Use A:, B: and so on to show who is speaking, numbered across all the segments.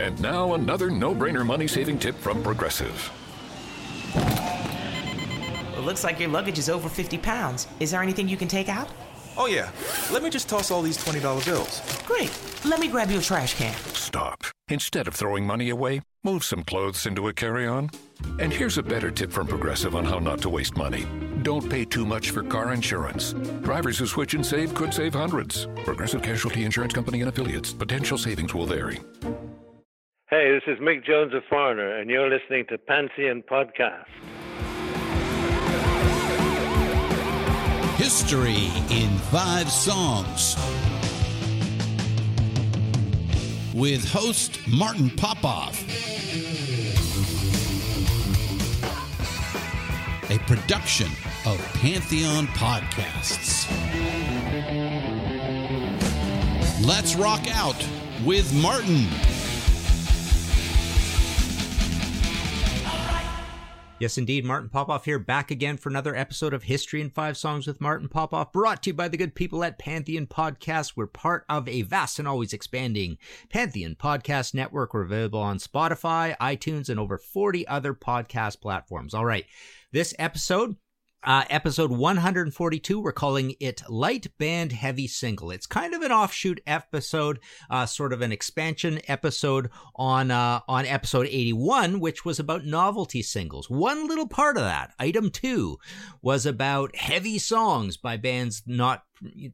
A: And now, another no brainer money saving tip from Progressive.
B: It looks like your luggage is over 50 pounds. Is there anything you can take out?
C: Oh, yeah. Let me just toss all these $20 bills.
B: Great. Let me grab you a trash can.
A: Stop. Instead of throwing money away, move some clothes into a carry on. And here's a better tip from Progressive on how not to waste money. Don't pay too much for car insurance. Drivers who switch and save could save hundreds. Progressive Casualty Insurance Company and affiliates. Potential savings will vary.
D: Hey, this is Mick Jones, a foreigner, and you're listening to Pantheon Podcast.
E: History in Five Songs with host Martin Popoff. A production of Pantheon Podcasts. Let's rock out with Martin.
F: Yes, indeed. Martin Popoff here, back again for another episode of History in Five Songs with Martin Popoff, brought to you by the good people at Pantheon Podcast. We're part of a vast and always expanding Pantheon Podcast Network. We're available on Spotify, iTunes, and over 40 other podcast platforms. All right. This episode, uh, episode 142, we're calling it Light Band Heavy Single. It's kind of an offshoot episode, uh, sort of an expansion episode on uh, on episode 81, which was about novelty singles. One little part of that, item two, was about heavy songs by bands not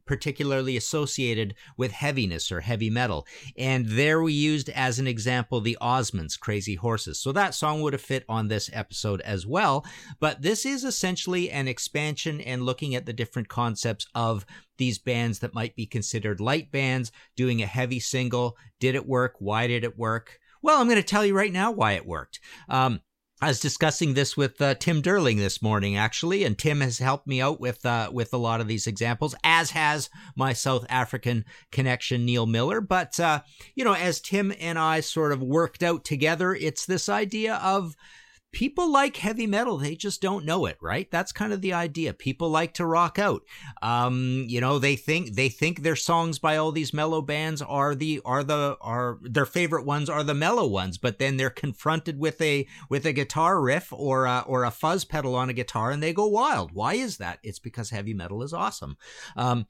F: particularly associated with heaviness or heavy metal. And there we used as an example the Osmonds' Crazy Horses. So that song would have fit on this episode as well. But this is essentially an expansion and looking at the different concepts of these bands that might be considered light bands doing a heavy single. Did it work? Why did it work? Well, I'm going to tell you right now why it worked. Um, I was discussing this with uh, Tim Derling this morning, actually, and Tim has helped me out with uh, with a lot of these examples, as has my South African connection, Neil Miller. But uh, you know, as Tim and I sort of worked out together, it's this idea of people like heavy metal they just don't know it right that's kind of the idea people like to rock out um, you know they think they think their songs by all these mellow bands are the are the are their favorite ones are the mellow ones but then they're confronted with a with a guitar riff or a, or a fuzz pedal on a guitar and they go wild why is that it's because heavy metal is awesome um,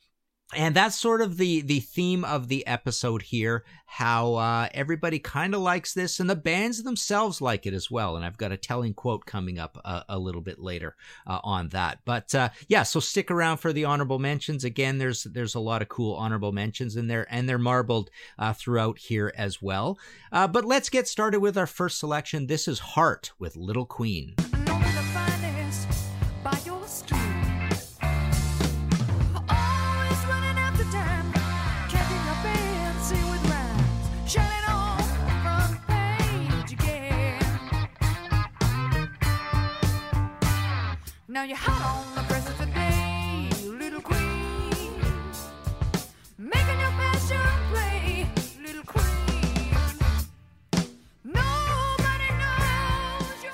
F: and that's sort of the the theme of the episode here how uh, everybody kind of likes this and the bands themselves like it as well and i've got a telling quote coming up a, uh, a little bit later uh, on that but uh, yeah so stick around for the honorable mentions again there's there's a lot of cool honorable mentions in there and they're marbled uh, throughout here as well uh, but let's get started with our first selection this is heart with little queen Now you're hot on the press of the day, little queen. Making your passion play, little queen. Nobody knows you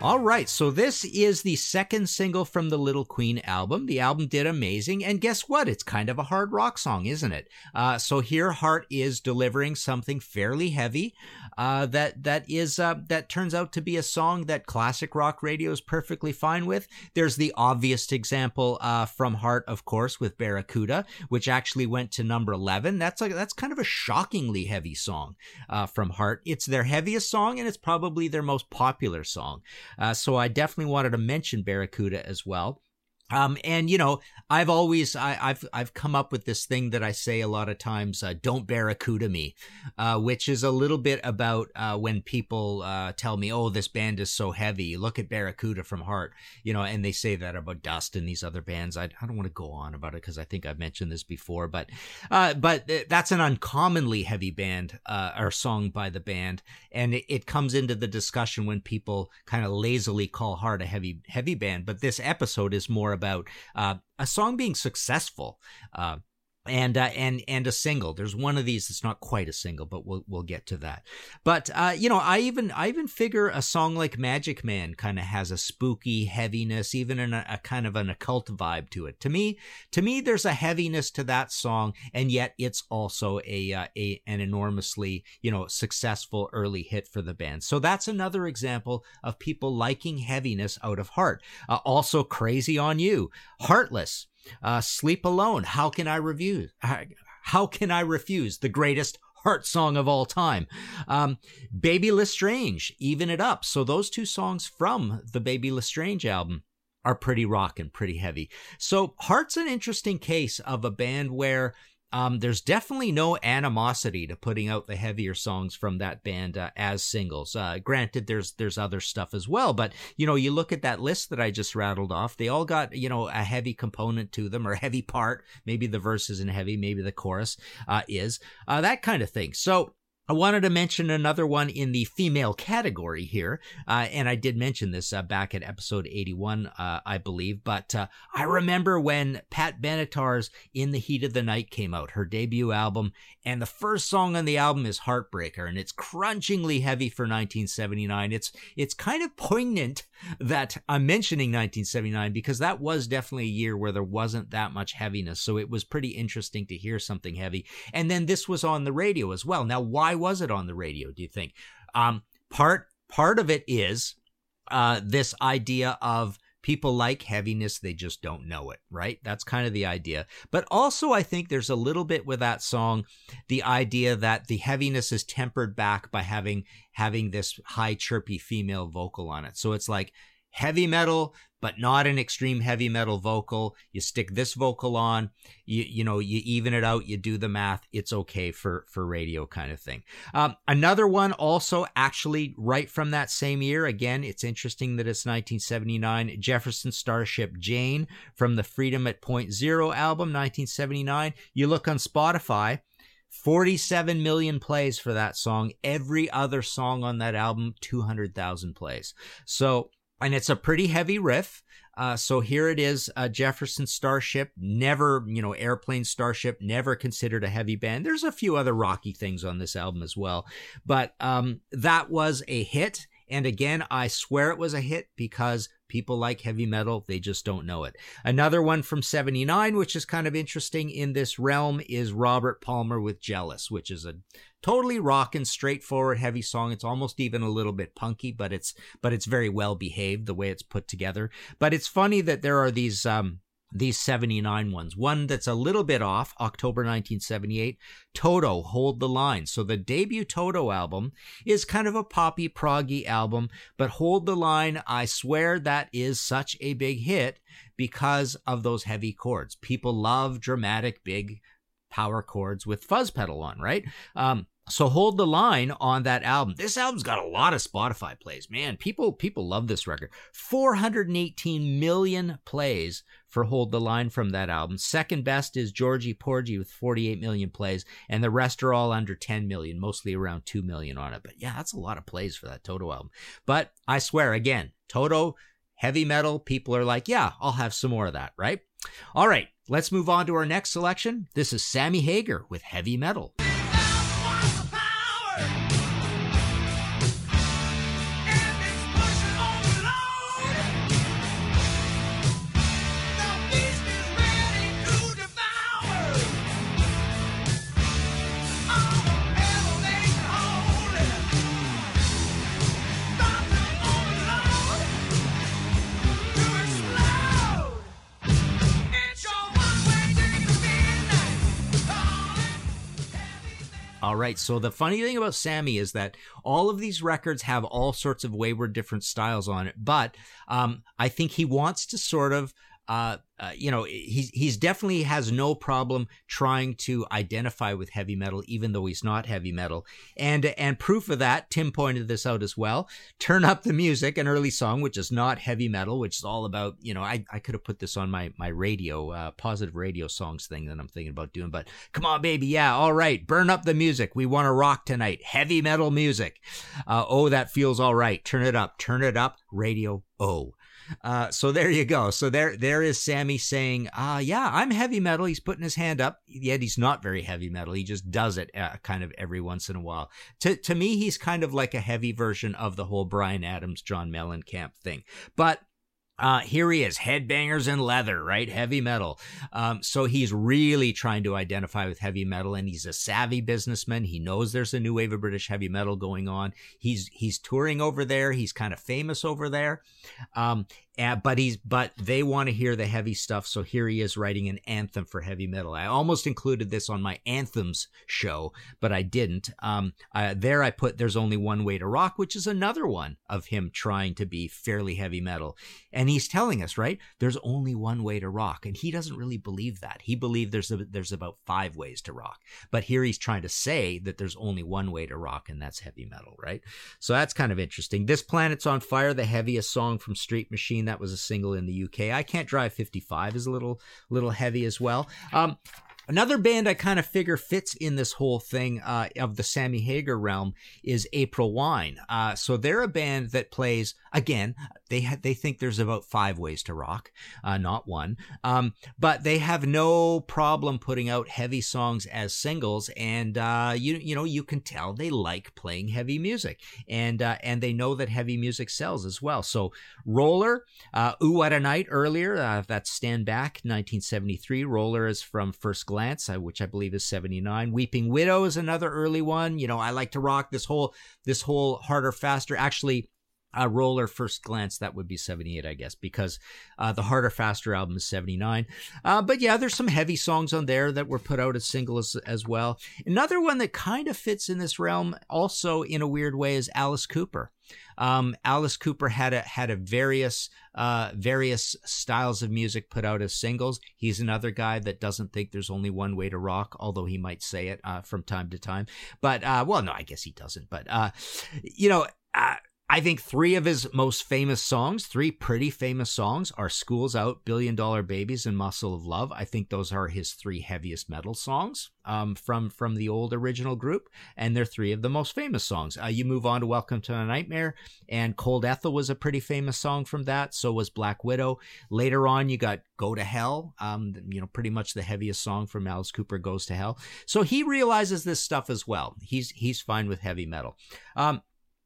F: All right, so this is the second single from the Little Queen album. The album did amazing, and guess what? It's kind of a hard rock song, isn't it? Uh, so here, Heart is delivering something fairly heavy uh, that that is uh, that turns out to be a song that classic rock radio is perfectly fine with. There's the obvious example uh, from Heart, of course, with Barracuda, which actually went to number eleven. That's like that's kind of a shockingly heavy song uh, from Heart. It's their heaviest song and it's probably their most popular song. Uh, so I definitely wanted to mention Barracuda as well. Um, and you know, I've always I, have I've come up with this thing that I say a lot of times: uh, "Don't barracuda me," uh, which is a little bit about uh, when people uh, tell me, "Oh, this band is so heavy. Look at Barracuda from Heart," you know, and they say that about Dust and these other bands. I, I don't want to go on about it because I think I've mentioned this before, but uh, but that's an uncommonly heavy band uh, or song by the band, and it, it comes into the discussion when people kind of lazily call Heart a heavy heavy band. But this episode is more about uh, a song being successful. Uh, and uh, and and a single. There's one of these that's not quite a single, but we'll we'll get to that. But uh, you know, I even I even figure a song like Magic Man kind of has a spooky heaviness, even in a, a, kind of an occult vibe to it. To me, to me, there's a heaviness to that song, and yet it's also a uh, a an enormously you know successful early hit for the band. So that's another example of people liking heaviness out of heart. Uh, also, Crazy on You, Heartless uh, Sleep Alone, How Can I refuse? How Can I Refuse? The greatest heart song of all time. Um, Bebe Le Strange, Even It Up. So those two songs from the Bebe Le Strange album are pretty rocking, pretty heavy. So Heart's an interesting case of a band where – um, there's definitely no animosity to putting out the heavier songs from that band uh, as singles. Uh, granted, there's there's other stuff as well, but you know, you look at that list that I just rattled off. They all got you know a heavy component to them or a heavy part. Maybe the verse isn't heavy, maybe the chorus uh, is uh, that kind of thing. So I wanted to mention another one in the female category here, uh, and I did mention this uh, back at episode 81, uh, I believe. But uh, I remember when Pat Benatar's "In the Heat of the Night" came out, her debut album, and the first song on the album is "Heartbreaker," and it's crunchingly heavy for 1979. It's it's kind of poignant that I'm mentioning 1979 because that was definitely a year where there wasn't that much heaviness. So it was pretty interesting to hear something heavy. And then this was on the radio as well. Now, why was it on the radio, do you think? Um, part part of it is uh, this idea of people like heaviness, they just don't know it, right? That's kind of the idea. But also, I think there's a little bit with that song, the idea that the heaviness is tempered back by having having this high chirpy female vocal on it. So it's like heavy metal, but not an extreme heavy metal vocal. You stick this vocal on, you you know, you even it out, you do the math. It's okay for for radio kind of thing. Um, another one also actually right from that same year. Again, it's interesting that it's 1979. Jefferson Starship Jane from the Freedom at Point Zero album, 1979. You look on Spotify. 47 million plays for that song. Every other song on that album, 200,000 plays. So and it's a pretty heavy riff. Uh, so here it is, uh, Jefferson Starship, never, you know, Airplane Starship, never considered a heavy band. There's a few other rocky things on this album as well, but um, that was a hit. And again, I swear it was a hit because people like heavy metal, they just don't know it. Another one from 79, which is kind of interesting in this realm, is Robert Palmer with Jealous, which is a totally rockin', straightforward, heavy song. It's almost even a little bit punky, but it's but it's very well behaved the way it's put together. But it's funny that there are these um these 79 ones. One that's a little bit off, October 1978, Toto, Hold the Line. So the debut Toto album is kind of a poppy proggy album, but Hold the Line, I swear that is such a big hit because of those heavy chords. People love dramatic, big power chords with fuzz pedal on, right? Um, so hold the line on that album. This album's got a lot of Spotify plays. Man, people people love this record. 418 million plays for Hold the Line from that album. Second best is Georgy Porgy with 48 million plays, and the rest are all under 10 million, mostly around 2 million on it. But yeah, that's a lot of plays for that Toto album. But I swear again, Toto heavy metal, people are like, "Yeah, I'll have some more of that," right? All right, let's move on to our next selection. This is Sammy Hagar with Heavy Metal. right. So the funny thing about Sammy is that all of these records have all sorts of wayward different styles on it, but um, I think he wants to sort of uh, uh, you know, he's he's definitely has no problem trying to identify with heavy metal, even though he's not heavy metal. And and proof of that, Tim pointed this out as well. Turn up the music, an early song which is not heavy metal, which is all about you know, I, I could have put this on my my radio uh, positive radio songs thing that I'm thinking about doing. But come on, baby, yeah, all right, burn up the music. We want to rock tonight, heavy metal music. Uh, oh, that feels all right. Turn it up, turn it up, radio. Oh. Uh, so there you go. So there, there is Sammy saying, uh, yeah, I'm heavy metal. He's putting his hand up, yet he's not very heavy metal. He just does it uh, kind of every once in a while. To, to me, he's kind of like a heavy version of the whole Bryan Adams, John Mellencamp thing. But uh, here he is, headbangers in leather, right? Heavy metal. Um, so he's really trying to identify with heavy metal, and he's a savvy businessman. He knows there's a new wave of British heavy metal going on. He's he's touring over there. He's kind of famous over there, um, uh, but he's but they want to hear the heavy stuff, so here he is writing an anthem for heavy metal. I almost included this on my anthems show, but I didn't. Um, uh, there I put "There's Only One Way to Rock," which is another one of him trying to be fairly heavy metal, and he's telling us right there's only one way to rock, and he doesn't really believe that. He believed there's a, there's about five ways to rock, but here he's trying to say that there's only one way to rock, and that's heavy metal, right? So that's kind of interesting. This planet's on fire, the heaviest song from Street Machine that was a single in the UK. I Can't Drive 55 is a little little heavy as well. Um, Another band I kind of figure fits in this whole thing uh, of the Sammy Hagar realm is April Wine. Uh, so they're a band that plays again. They ha- they think there's about five ways to rock, uh, not one. Um, but they have no problem putting out heavy songs as singles, and uh, you you know you can tell they like playing heavy music, and uh, and they know that heavy music sells as well. So Roller, uh, Oowatanite earlier. that's Stand Back, 1973. Roller is from First Glance Glance, uh, which I believe is 79. Weeping Widow is another early one. You know, I like to rock this whole this whole harder, faster. Actually, uh, roller first glance that would be 78 i guess because uh, the harder faster album is 79 uh, but yeah there's some heavy songs on there that were put out as singles as well another one that kind of fits in this realm also in a weird way is alice cooper um, Alice Cooper had a had a various uh, various styles of music put out as singles. He's another guy that doesn't think there's only one way to rock, although he might say it uh, from time to time. But uh, well, no, I guess he doesn't. But uh, you know. Uh, I think three of his most famous songs, three pretty famous songs, are Schools Out, Billion Dollar Babies, and Muscle of Love. I think those are his three heaviest metal songs um, from, from the old original group, and they're three of the most famous songs. Uh, you move on to Welcome to a Nightmare, and Cold Ethel was a pretty famous song from that. So was Black Widow. Later on, you got Go to Hell, um, you know, pretty much the heaviest song from Alice Cooper, Goes to Hell. So he realizes this stuff as well. He's, he's fine with heavy metal. Um,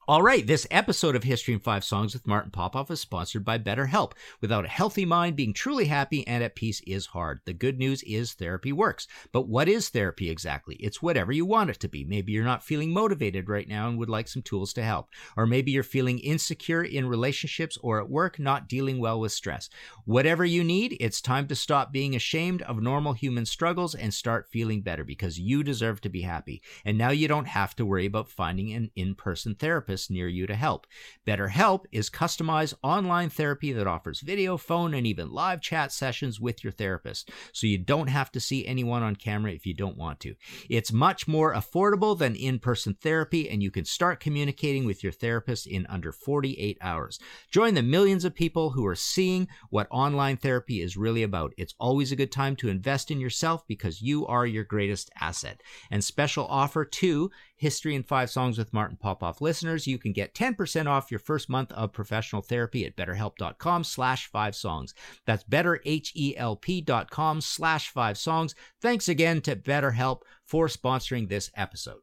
F: all right, this episode of History in Five Songs with Martin Popoff is sponsored by BetterHelp. Without a healthy mind, being truly happy and at peace is hard. The good news is therapy works. But what is therapy exactly? It's whatever you want it to be. Maybe you're not feeling motivated right now and would like some tools to help. Or maybe you're feeling insecure in relationships or at work, not dealing well with stress. Whatever you need, it's time to stop being ashamed of normal human struggles and start feeling better because you deserve to be happy. And now you don't have to worry about finding an in person therapist therapist near you to help. BetterHelp is customized online therapy that offers video, phone, and even live chat sessions with your therapist, so you don't have to see anyone on camera if you don't want to. It's much more affordable than in person therapy, and you can start communicating with your therapist in under 48 hours. Join the millions of people who are seeing what online therapy is really about. It's always a good time to invest in yourself because you are your greatest asset. And special offer too History in Five Songs with Martin Popoff listeners, you can get 10% off your first month of professional therapy at betterhelp.com slash five songs. That's betterhelp.com slash five songs. Thanks again to BetterHelp for sponsoring this episode.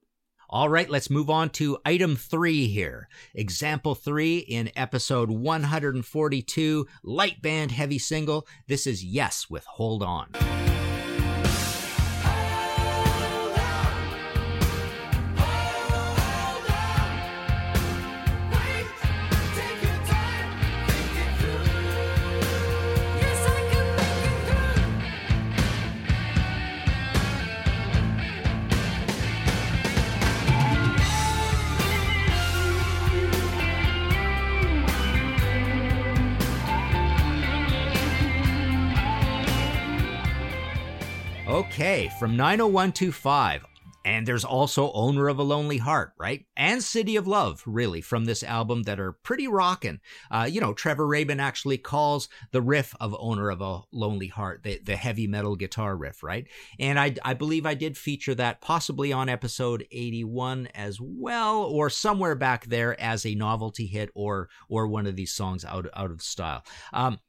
F: All right, let's move on to item three here. Example three in episode 142, light band heavy single. This is Yes with Hold On. from 90125. And there's also Owner of a Lonely Heart, right? And City of Love, really, from this album that are pretty rockin'. Uh, you know, Trevor Rabin actually calls the riff of Owner of a Lonely Heart the, the heavy metal guitar riff, right? And I, I believe I did feature that possibly on episode 81 as well, or somewhere back there as a novelty hit or or one of these songs out, out of style. Um,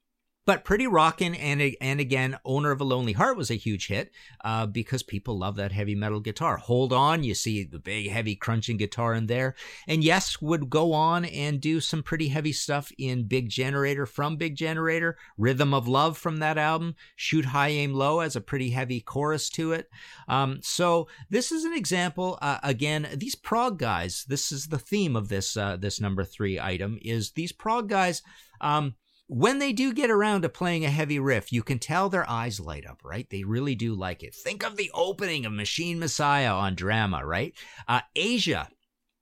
F: but Pretty Rockin' and and again, Owner of a Lonely Heart was a huge hit uh, because people love that heavy metal guitar. Hold on, you see the big heavy crunching guitar in there, and yes, would go on and do some pretty heavy stuff in Big Generator from Big Generator, Rhythm of Love from that album, Shoot High, Aim Low as a pretty heavy chorus to it. Um, so this is an example. Uh, again, these prog guys. This is the theme of this uh, this number three item. Is these prog guys. Um, when they do get around to playing a heavy riff, you can tell their eyes light up, right? They really do like it. Think of the opening of Machine Messiah on drama, right? Uh, Asia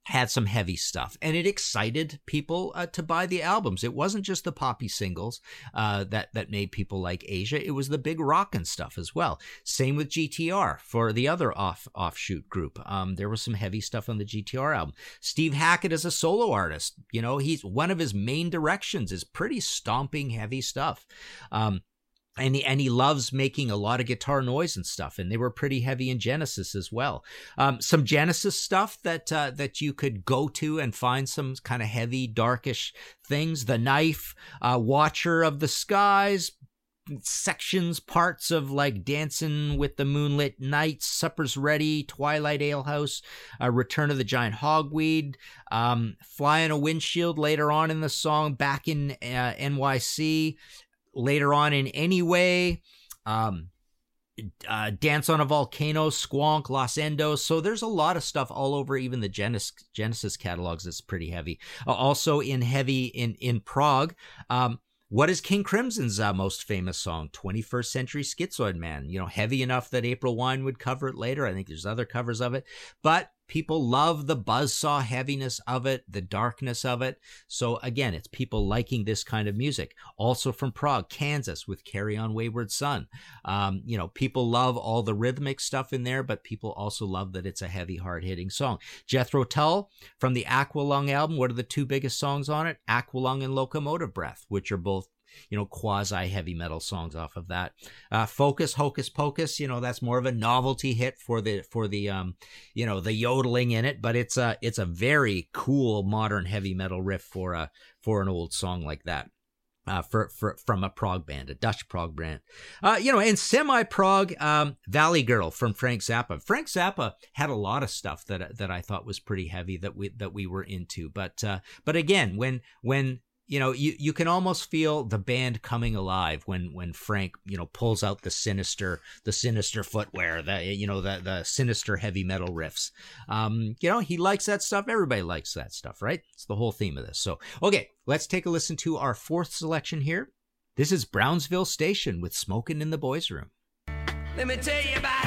F: had some heavy stuff, and it excited people uh, to buy the albums. It wasn't just the poppy singles uh, that that made people like Asia; it was the big rock and stuff as well. Same with GTR for the other off offshoot group. Um, there was some heavy stuff on the GTR album. Steve Hackett is a solo artist. You know, he's one of his main directions is pretty stomping heavy stuff. Um, and he, and he loves making a lot of guitar noise and stuff and they were pretty heavy in genesis as well um, some genesis stuff that uh, that you could go to and find some kind of heavy darkish things the knife uh, watcher of the skies sections parts of like dancing with the moonlit Nights, supper's ready twilight alehouse uh, return of the giant hogweed um, a windshield later on in the song back in uh, nyc later on in any way. Um, uh, Dance on a Volcano, Squonk, Los Endos. So there's a lot of stuff all over even the Genesis, Genesis catalogs that's pretty heavy. Uh, also in heavy in in prog. Um, what is King Crimson's uh, most famous song? 21st Century Schizoid Man. You know, heavy enough that April Wine would cover it later. I think there's other covers of it. But People love the buzzsaw heaviness of it, the darkness of it. So again, it's people liking this kind of music. Also from prog, Kansas, with "Carry On, Wayward Son." Um, you know, people love all the rhythmic stuff in there, but people also love that it's a heavy, hard-hitting song. Jethro Tull from the Aqualung album. What are the two biggest songs on it? Aqualung and Locomotive Breath, which are both you know, quasi heavy metal songs off of that. Uh, Focus, Hocus Pocus, you know, that's more of a novelty hit for the for the um, you know, the yodeling in it, but it's a it's a very cool modern heavy metal riff for a for an old song like that. Uh, for, for from a prog band, a Dutch prog band, uh, you know, and semi prog um, Valley Girl from Frank Zappa. Frank Zappa had a lot of stuff that that I thought was pretty heavy that we that we were into, but uh, but again, when when you know you, you can almost feel the band coming alive when when frank you know pulls out the sinister the sinister footwear the you know the the sinister heavy metal riffs um you know he likes that stuff everybody likes that stuff right it's the whole theme of this so okay let's take a listen to our fourth selection here this is brownsville station with smoking in the boys room let me tell you about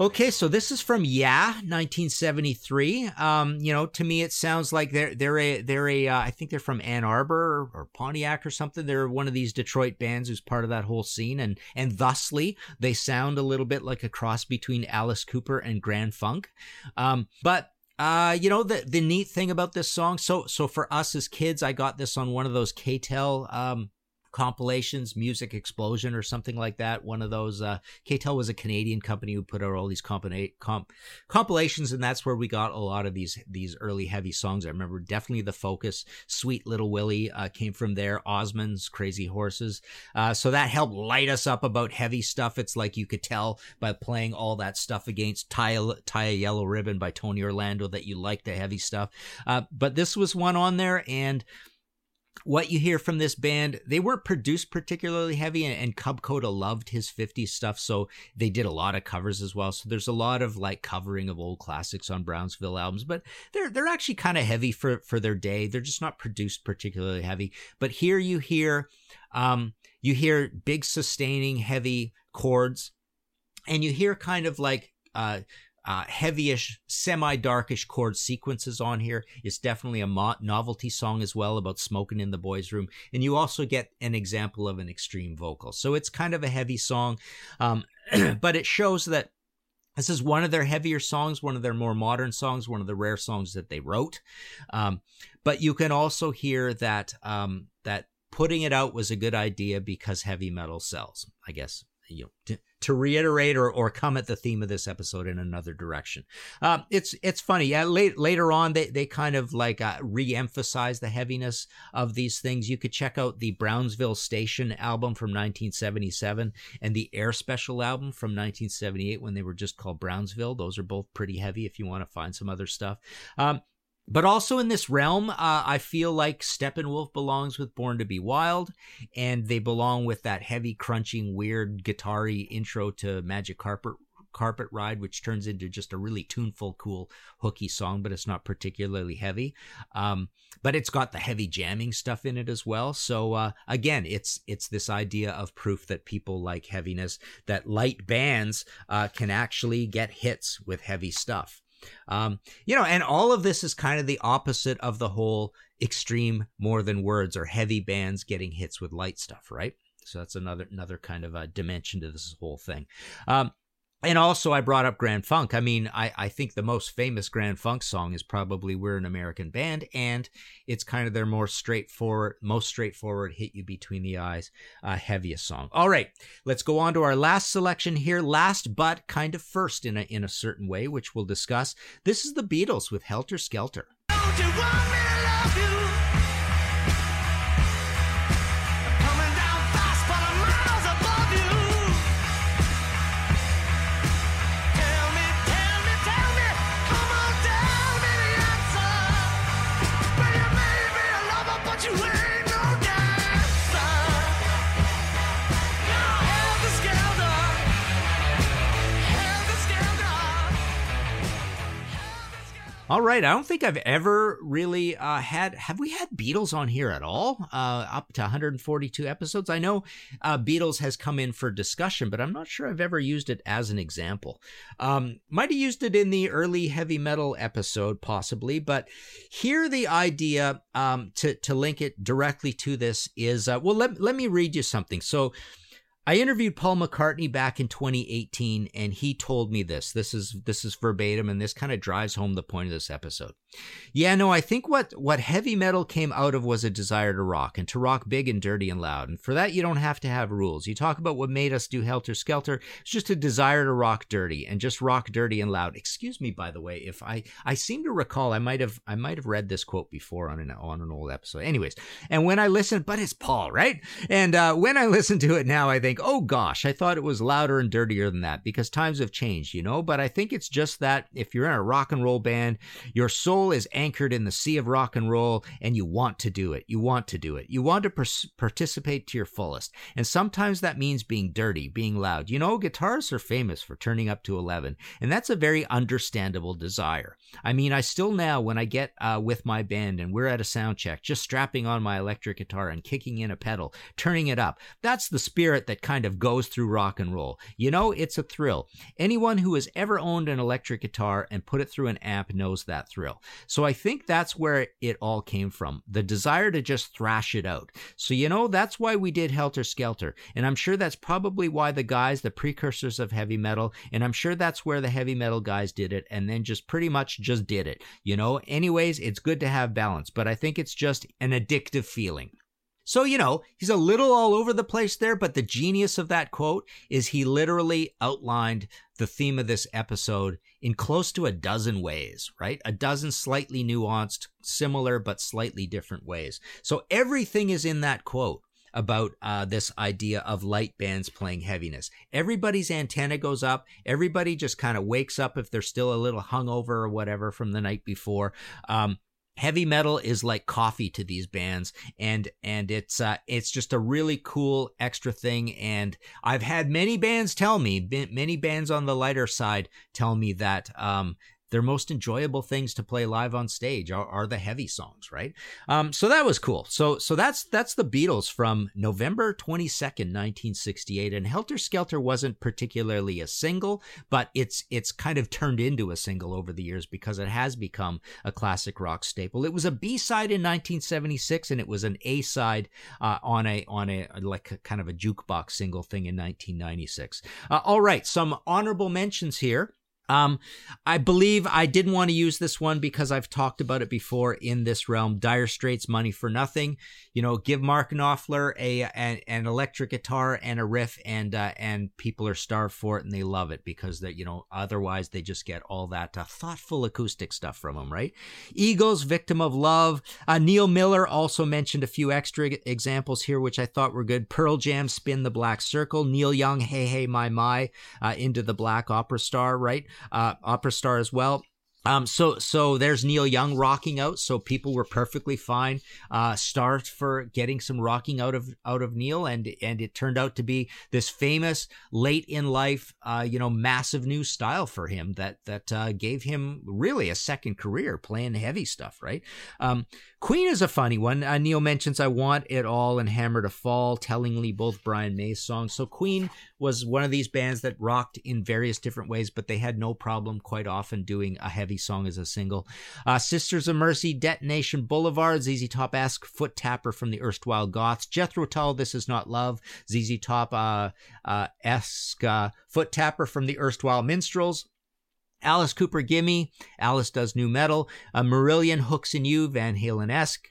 F: Okay, so this is from Yeah, 1973. Um, you know, to me it sounds like they're they're a they're a uh, I think they're from Ann Arbor or, or, Pontiac or something. They're one of these Detroit bands who's part of that whole scene, and and thusly they sound a little bit like a cross between Alice Cooper and Grand Funk. Um, but uh, you know the the neat thing about this song. So so for us as kids, I got this on one of those K-tel um compilations, Music Explosion or something like that. One of those. Uh, K-tel was a Canadian company who put out all these comp comp- compilations, and that's where we got a lot of these these early heavy songs. I remember definitely the focus, "Sweet Little Willie" uh, came from there. Osmond's "Crazy Horses," uh, so that helped light us up about heavy stuff. It's like you could tell by playing all that stuff against "Tie Tie a Yellow Ribbon" by Tony Orlando that you like the heavy stuff. Uh, but this was one on there and what you hear from this band, they weren't produced particularly heavy, and, and Cub Koda loved his 50s stuff, so they did a lot of covers as well. So there's a lot of like covering of old classics on Brownsville albums, but they're they're actually kind of heavy for for their day. They're just not produced particularly heavy. But here you hear, um, you hear big sustaining heavy chords, and you hear kind of like uh, uh, heavyish, semi-darkish chord sequences on here. It's definitely a mo- novelty song as well about smoking in the boys' room, and you also get an example of an extreme vocal. So it's kind of a heavy song, um, but it shows that this is one of their heavier songs, one of their more modern songs, one of the rare songs that they wrote. Um, but you can also hear that um, that putting it out was a good idea because heavy metal sells. I guess you know to, to reiterate or, or come at the theme of this episode in another direction um, it's it's funny yeah late, later on they, they kind of like uh, re-emphasize the heaviness of these things you could check out the brownsville station album from 1977 and the air special album from 1978 when they were just called brownsville those are both pretty heavy if you want to find some other stuff um, but also in this realm, uh, I feel like Steppenwolf belongs with Born to Be Wild, and they belong with that heavy, crunching, weird guitar intro to Magic Carpet Carpet Ride, which turns into just a really tuneful, cool, hooky song, but it's not particularly heavy. Um, but it's got the heavy jamming stuff in it as well. So uh, again, it's it's this idea of proof that people like heaviness, that light bands uh, can actually get hits with heavy stuff. Um, you know, and all of this is kind of the opposite of the whole extreme more than words or heavy bands getting hits with light stuff, right? So that's another another kind of a uh, dimension to this whole thing. Um, and also I brought up Grand Funk. I mean, I, I think the most famous Grand Funk song is probably We're an American Band, and it's kind of their more straightforward, most straightforward hit you between the eyes, uh, heaviest song. All right, let's go on to our last selection here. Last but kind of first in a in a certain way, which we'll discuss. This is the Beatles with Helter Skelter. All right. I don't think I've ever really uh, had. Have we had Beatles on here at all? Uh, up to 142 episodes. I know uh, Beatles has come in for discussion, but I'm not sure I've ever used it as an example. Um, might have used it in the early heavy metal episode, possibly, but here the idea um, to to link it directly to this is uh, well. Let let me read you something. So. I interviewed Paul McCartney back in 2018 and he told me this. This is this is verbatim and this kind of drives home the point of this episode. Yeah, no, I think what what heavy metal came out of was a desire to rock and to rock big and dirty and loud. And for that you don't have to have rules. You talk about what made us do Helter Skelter. It's just a desire to rock dirty and just rock dirty and loud. Excuse me by the way if I I seem to recall I might have I might have read this quote before on an on an old episode. Anyways, and when I listened but it's Paul, right? And uh, when I listen to it now I think like, oh gosh, I thought it was louder and dirtier than that because times have changed, you know? But I think it's just that if you're in a rock and roll band, your soul is anchored in the sea of rock and roll and you want to do it. You want to do it. You want to per- participate to your fullest. And sometimes that means being dirty, being loud. You know, guitarists are famous for turning up to 11, and that's a very understandable desire. I mean, I still now, when I get uh, with my band and we're at a sound check, just strapping on my electric guitar and kicking in a pedal, turning it up, that's the spirit that kind of goes through rock and roll. You know, it's a thrill. Anyone who has ever owned an electric guitar and put it through an amp knows that thrill. So I think that's where it all came from the desire to just thrash it out. So, you know, that's why we did Helter Skelter. And I'm sure that's probably why the guys, the precursors of heavy metal, and I'm sure that's where the heavy metal guys did it and then just pretty much just did it. You know, anyways, it's good to have balance, but I think it's just an addictive feeling. So, you know, he's a little all over the place there, but the genius of that quote is he literally outlined the theme of this episode in close to a dozen ways, right? A dozen slightly nuanced, similar, but slightly different ways. So everything is in that quote about uh, this idea of light bands playing heaviness. Everybody's antenna goes up. Everybody just kind of wakes up if they're still a little hungover or whatever from the night before. Um, heavy metal is like coffee to these bands and and it's uh, it's just a really cool extra thing and I've had many bands tell me many bands on the lighter side tell me that um, their most enjoyable things to play live on stage are, are the heavy songs, right? Um, so that was cool. So so that's that's the Beatles from November 22nd, 1968. And Helter Skelter wasn't particularly a single, but it's it's kind of turned into a single over the years because it has become a classic rock staple. It was a B-side in 1976 and it was an A-side uh, on a on a like a, kind of a jukebox single thing in 1996. Uh, all right, some honorable mentions here. Um, I believe I didn't want to use this one because I've talked about it before in this realm. Dire Straits, Money for Nothing. You know, give Mark Knopfler a, a an electric guitar and a riff, and uh, and people are starved for it and they love it because that you know otherwise they just get all that uh, thoughtful acoustic stuff from them, right? Eagles, Victim of Love. Uh, Neil Miller also mentioned a few extra examples here which I thought were good. Pearl Jam, Spin the Black Circle. Neil Young, Hey Hey My My, uh, Into the Black Opera Star, right? uh, opera star as well. Um, so so there's Neil Young rocking out, so people were perfectly fine. Uh, stars for getting some rocking out of out of Neil, and and it turned out to be this famous late in life, uh, you know, massive new style for him that that uh, gave him really a second career playing heavy stuff. Right? Um, Queen is a funny one. Uh, Neil mentions "I Want It All" and "Hammer to Fall," tellingly both Brian May's songs. So Queen was one of these bands that rocked in various different ways, but they had no problem quite often doing a heavy song is a single. Uh, Sisters of Mercy, Detonation Boulevard, ZZ Top esque, Foot Tapper from the erstwhile Goths, Jethro Tull, This Is Not Love, ZZ Top uh, uh, esque, uh, Foot Tapper from the erstwhile Minstrels. Alice Cooper Gimme, Alice Does New Metal, uh, Marillion Hooks in You, Van Halen esque,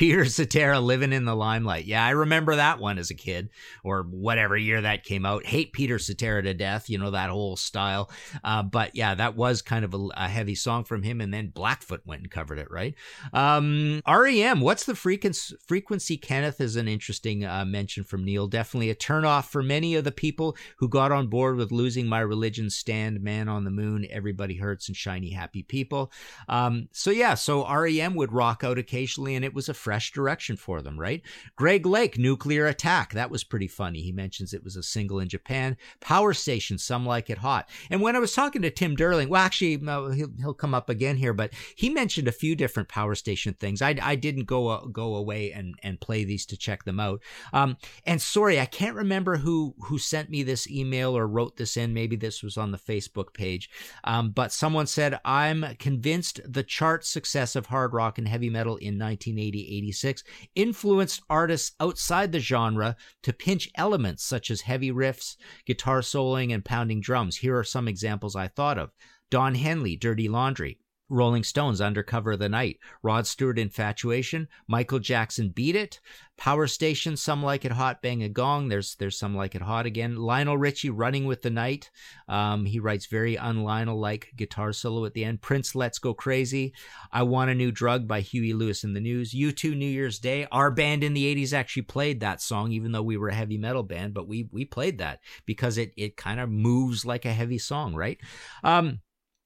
F: Peter Cetera living in the limelight. Yeah, I remember that one as a kid or whatever year that came out. Hate Peter Cetera to death, you know, that whole style. Uh, but yeah, that was kind of a, a, heavy song from him. And then Blackfoot went and covered it, right? Um, REM, what's the frequency? frequency Kenneth is an interesting uh, mention from Neil. Definitely a turnoff for many of the people who got on board with losing my religion stand, man on the moon, everybody hurts, and shiny happy people. Um, so yeah, so REM would rock out occasionally, and it was a fresh direction for them, right? Greg Lake, nuclear attack. That was pretty funny. He mentions it was a single in Japan. Power station, some like it hot. And when I was talking to Tim Derling, well, actually, uh, he'll, he'll come up again here, but he mentioned a few different power station things. I, I didn't go uh, go away and, and play these to check them out. Um, and sorry, I can't remember who who sent me this email or wrote this in. Maybe this was on the Facebook page, um, but someone said I'm convinced the chart success of hard rock and heavy metal in 1988. 1986 influenced artists outside the genre to pinch elements such as heavy riffs, guitar soloing, and pounding drums. Here are some examples I thought of Don Henley, Dirty Laundry. Rolling Stones, Under Cover of the Night, Rod Stewart, Infatuation, Michael Jackson, Beat It, Power Station, Some Like It Hot, Bang a Gong. There's there's Some Like It Hot again. Lionel Richie, Running with the Night. Um, he writes very un lionel like guitar solo at the end. Prince, Let's Go Crazy. I Want a New Drug by Huey Lewis in the News. U2, New Year's Day. Our band in the 80s actually played that song, even though we were a heavy metal band, but we we played that because it it kind of moves like a heavy song, right? Um,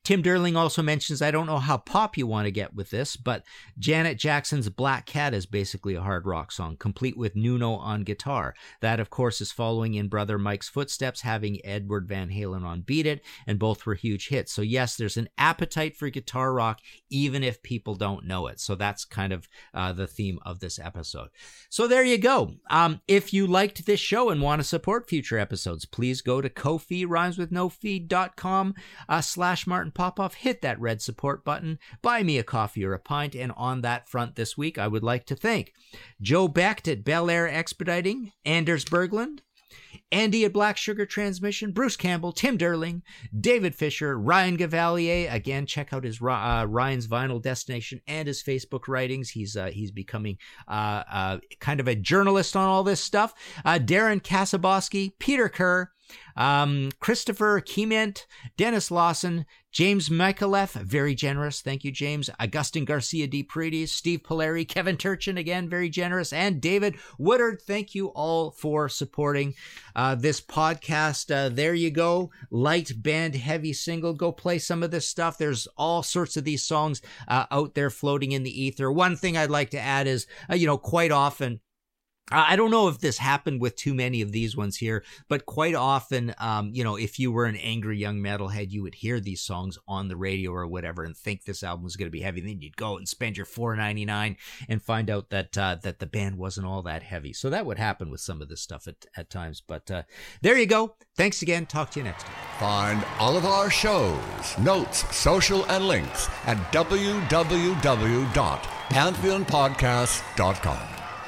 F: Tim Derling also mentions I don't know how pop you want to get with this, but Janet Jackson's Black Cat is basically a hard rock song, complete with Nuno on guitar. That, of course, is following in Brother Mike's footsteps, having Edward Van Halen on Beat It, and both were huge hits. So, yes, there's an appetite for guitar rock, even if people don't know it. So, that's kind of uh, the theme of this episode. So, there you go. Um, if you liked this show and want to support future episodes, please go to Kofi rhymeswithnofee.com uh, slash Martin Popoff, hit that red support button, buy me a coffee or a pint. And on that front this week, I would like to thank Joe Becht at Bel Air Expediting, Anders Berglund, Andy at Black Sugar Transmission, Bruce Campbell, Tim Derling, David Fisher, Ryan Gavalier. Again, check out his uh, Ryan's Vinyl Destination and his Facebook writings. He's uh, he's becoming uh, uh kind of a journalist on all this stuff. Uh, Darren Kasaboski, Peter Kerr, um, Christopher Kement, Dennis Lawson, James Michaelef, very generous. Thank you, James. Augustine Garcia de Paredes, Steve Polari, Kevin Turchin, again, very generous. And David Woodard, thank you all for supporting uh, this podcast. Uh, there you go. Light band, heavy single. Go play some of this stuff. There's all sorts of these songs uh, out there floating in the ether. One thing I'd like to add is, uh, you know, quite often I don't know if this happened with too many of these ones here, but quite often, um, you know, if you were an angry young metalhead, you would hear these songs on the radio or whatever, and think this album was going to be heavy. Then you'd go and spend your four ninety nine and find out that uh, that the band wasn't all that heavy. So that would happen with some of this stuff at, at times. But uh, there you go. Thanks again. Talk to you next time.
G: Find all of our shows, notes, social, and links at www.pantheonpodcast.com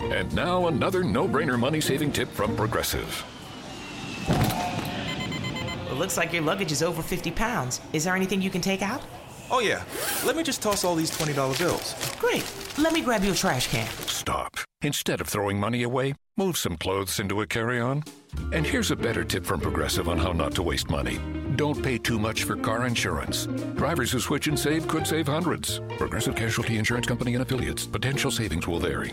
A: And now another no-brainer money-saving tip from Progressive.
B: It looks like your luggage is over 50 pounds. Is there anything you can take out?
C: Oh, yeah. Let me just toss all these $20 bills.
B: Great. Let me grab you a trash can.
A: Stop. Instead of throwing money away, move some clothes into a carry on. And here's a better tip from Progressive on how not to waste money. Don't pay too much for car insurance. Drivers who switch and save could save hundreds. Progressive Casualty Insurance Company and affiliates. Potential savings will vary.